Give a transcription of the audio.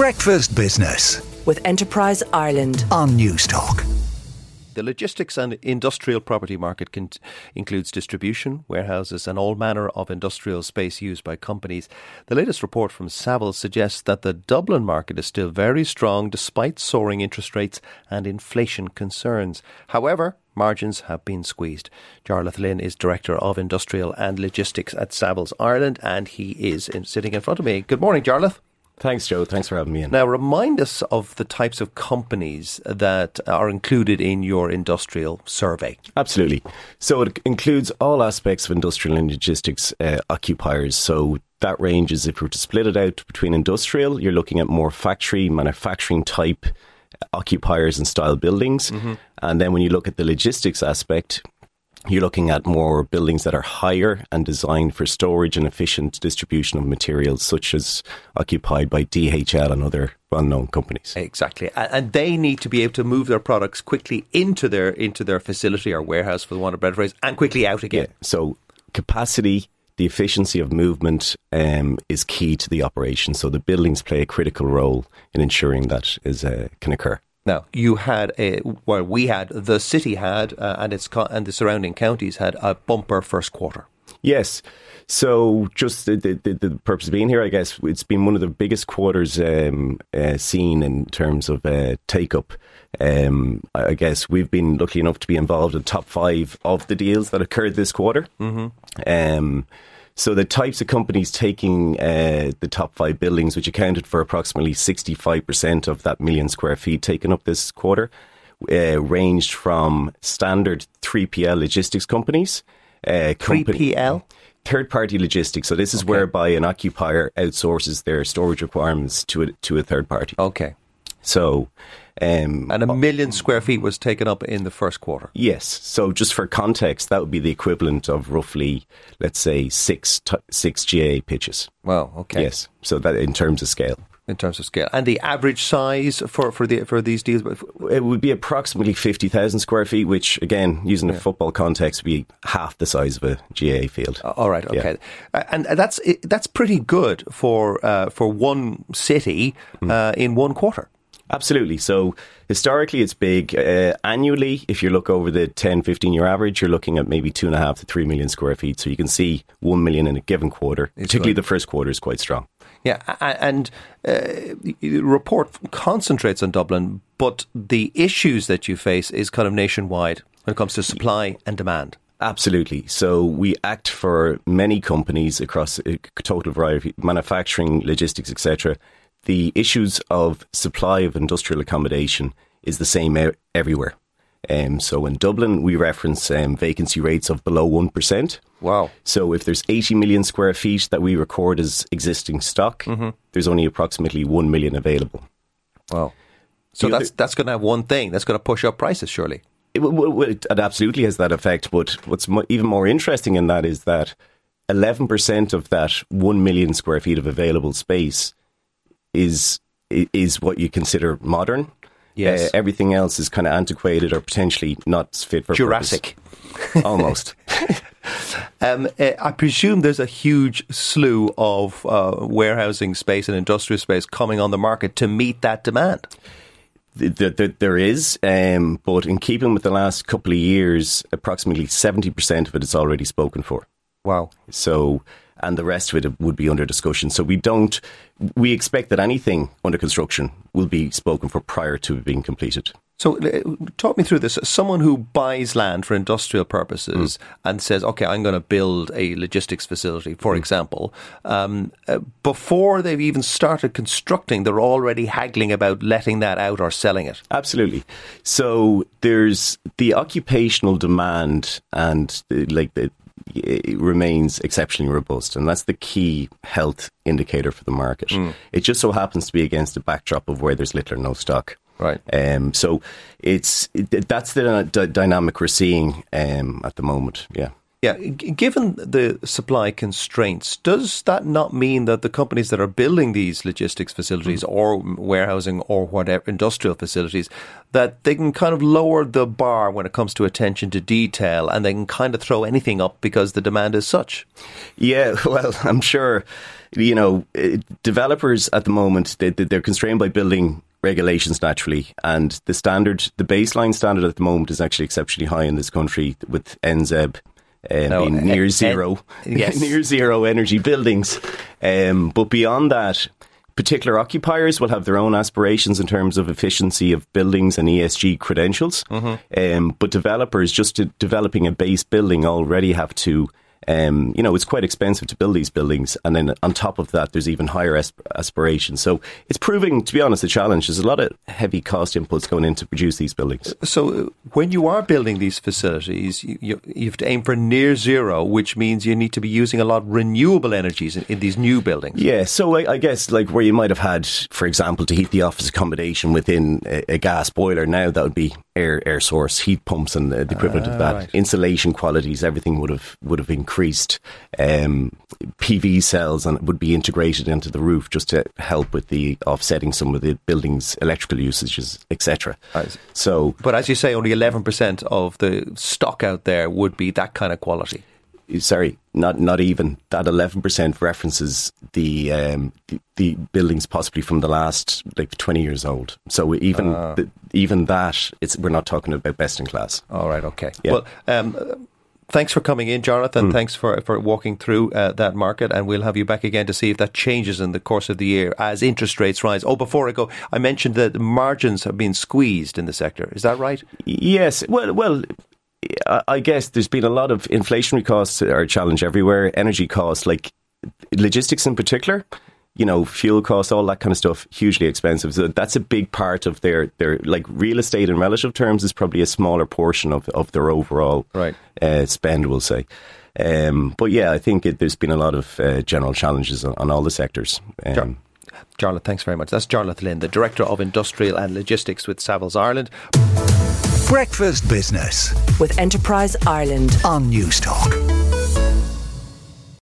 Breakfast Business with Enterprise Ireland. on Newstalk. The logistics and industrial property market con- includes distribution, warehouses, and all manner of industrial space used by companies. The latest report from Savills suggests that the Dublin market is still very strong despite soaring interest rates and inflation concerns. However, margins have been squeezed. Jarlath Lynn is Director of Industrial and Logistics at Savills Ireland, and he is in, sitting in front of me. Good morning, Jarlath. Thanks, Joe. Thanks for having me in. Now, remind us of the types of companies that are included in your industrial survey. Absolutely. So it includes all aspects of industrial and logistics uh, occupiers. So that ranges, if we were to split it out between industrial, you're looking at more factory, manufacturing type occupiers and style buildings. And then when you look at the logistics aspect, you're looking at more buildings that are higher and designed for storage and efficient distribution of materials, such as occupied by DHL and other well-known companies. Exactly, and they need to be able to move their products quickly into their into their facility or warehouse, for the want of a better phrase, and quickly out again. Yeah. So capacity, the efficiency of movement um, is key to the operation. So the buildings play a critical role in ensuring that is uh, can occur. Now, you had a well, we had the city had, uh, and its co- and the surrounding counties had a bumper first quarter. Yes. So, just the, the, the purpose of being here, I guess, it's been one of the biggest quarters um, uh, seen in terms of uh, take up. Um, I I guess we've been lucky enough to be involved in top five of the deals that occurred this quarter. Mm-hmm. Um, so, the types of companies taking uh, the top five buildings, which accounted for approximately 65% of that million square feet taken up this quarter, uh, ranged from standard 3PL logistics companies. Uh, company- PL. third party logistics. So this is whereby an occupier outsources their storage requirements to a, to a third party. Okay, So, um, and a million square feet was taken up in the first quarter. yes. So just for context, that would be the equivalent of roughly, let's say, six t- six GAA pitches. Wow. Okay. Yes. So that in terms of scale. In terms of scale, and the average size for for the for these deals. It would be approximately 50,000 square feet, which, again, using a football context, would be half the size of a GAA field. All right, okay, Uh, and that's that's pretty good for uh, for one city uh, in one quarter. Absolutely. So historically, it's big. Uh, annually, if you look over the 10, 15 year average, you're looking at maybe two and a half to three million square feet. So you can see one million in a given quarter. Particularly the first quarter is quite strong. Yeah, and uh, the report concentrates on Dublin, but the issues that you face is kind of nationwide when it comes to supply and demand. Absolutely. So we act for many companies across a total variety, manufacturing, logistics, etc. The issues of supply of industrial accommodation is the same everywhere. Um, so in Dublin, we reference um, vacancy rates of below one percent. Wow. So if there's 80 million square feet that we record as existing stock, there's only approximately 1 million available. Wow. So The other- that's that's going to have one thing that's going to push up prices, surely. It, w- it absolutely has that effect, but what's mo- even more interesting in that is that 11% of that 1 million square feet of available space is is what you consider modern. Yes. Uh, everything else is kind of antiquated or potentially not fit for Jurassic. purpose. Almost. Um, uh, I presume there's a huge slew of uh, warehousing space and industrial space coming on the market to meet that demand. Th- th- th- there is, um, but in keeping with the last couple of years, approximately 70% of it is already spoken for. Wow. So, and the rest of it would be under discussion. So we don't, we expect that anything under construction will be spoken for prior to being completed. So, uh, talk me through this. Someone who buys land for industrial purposes and says, "Okay, I'm going to build a logistics facility," for example, um, uh, before they've even started constructing, they're already haggling about letting that out or selling it. Absolutely. So there's the occupational demand and the, like the, remains exceptionally robust, and that's the key health indicator for the market. It just so happens to be against a backdrop of where there's little or no stock. Right. Um, so it's it, that's the d- dynamic we're seeing um, at the moment. Yeah. Yeah, given the supply constraints, does that not mean that the companies that are building these logistics facilities mm. or warehousing or whatever industrial facilities that they can kind of lower the bar when it comes to attention to detail and they can kind of throw anything up because the demand is such? Yeah, well, I'm sure you know eh, developers at the moment they, they're constrained by building regulations naturally. And the standard, the baseline standard at the moment is actually exceptionally high in this country with NZEB um, no, being near zero, yes. near zero energy buildings. Um, but beyond that, particular occupiers will have their own aspirations in terms of efficiency of buildings and ESG credentials. Mm-hmm. Um, but developers, just developing a base building, already have to um, you know, it's quite expensive to build these buildings. And then on top of that, there's even higher asp- aspirations. So it's proving, to be honest, a challenge. There's a lot of heavy cost inputs going in to produce these buildings. So uh, when you are building these facilities, you, you, you have to aim for near zero, which means you need to be using a lot of renewable energies in, in these new buildings. Yeah. So I, I, guess like where you might have had, for example, to heat the office accommodation within a, a gas boiler, now that would be air air source heat pumps and the, the equivalent of that. Right. Insulation qualities, everything would have would have increased increased um, PV cells and would be integrated into the roof just to help with the offsetting some of the building's electrical usages, etc. So, but as you say, only eleven percent of the stock out there would be that kind of quality sorry, not not even that eleven percent references the, um, the, the buildings possibly from the last like twenty years old. So even uh, the, even that, it's we're not talking about best in class. All right, okay. Yeah. Well, um, thanks for coming in, Jonathan. Mm. Thanks for, for walking through uh, that market, and we'll have you back again to see if that changes in the course of the year as interest rates rise. Oh, before I go, I mentioned that margins have been squeezed in the sector. Is that right? Yes. Well, well. I guess there's been a lot of inflationary costs are a challenge everywhere. Energy costs, like logistics in particular, you know, fuel costs, all that kind of stuff, hugely expensive. So that's a big part of their, their like real estate in relative terms is probably a smaller portion of, of their overall right. uh, spend, we'll say. Um, but yeah, I think it, there's been a lot of uh, general challenges on, on, all the sectors. Um, Jarlath, thanks very much. That's Jarlath Lynn, the Director of Industrial and Logistics with Savills Ireland. Breakfast Business with Enterprise Ireland on Newstalk.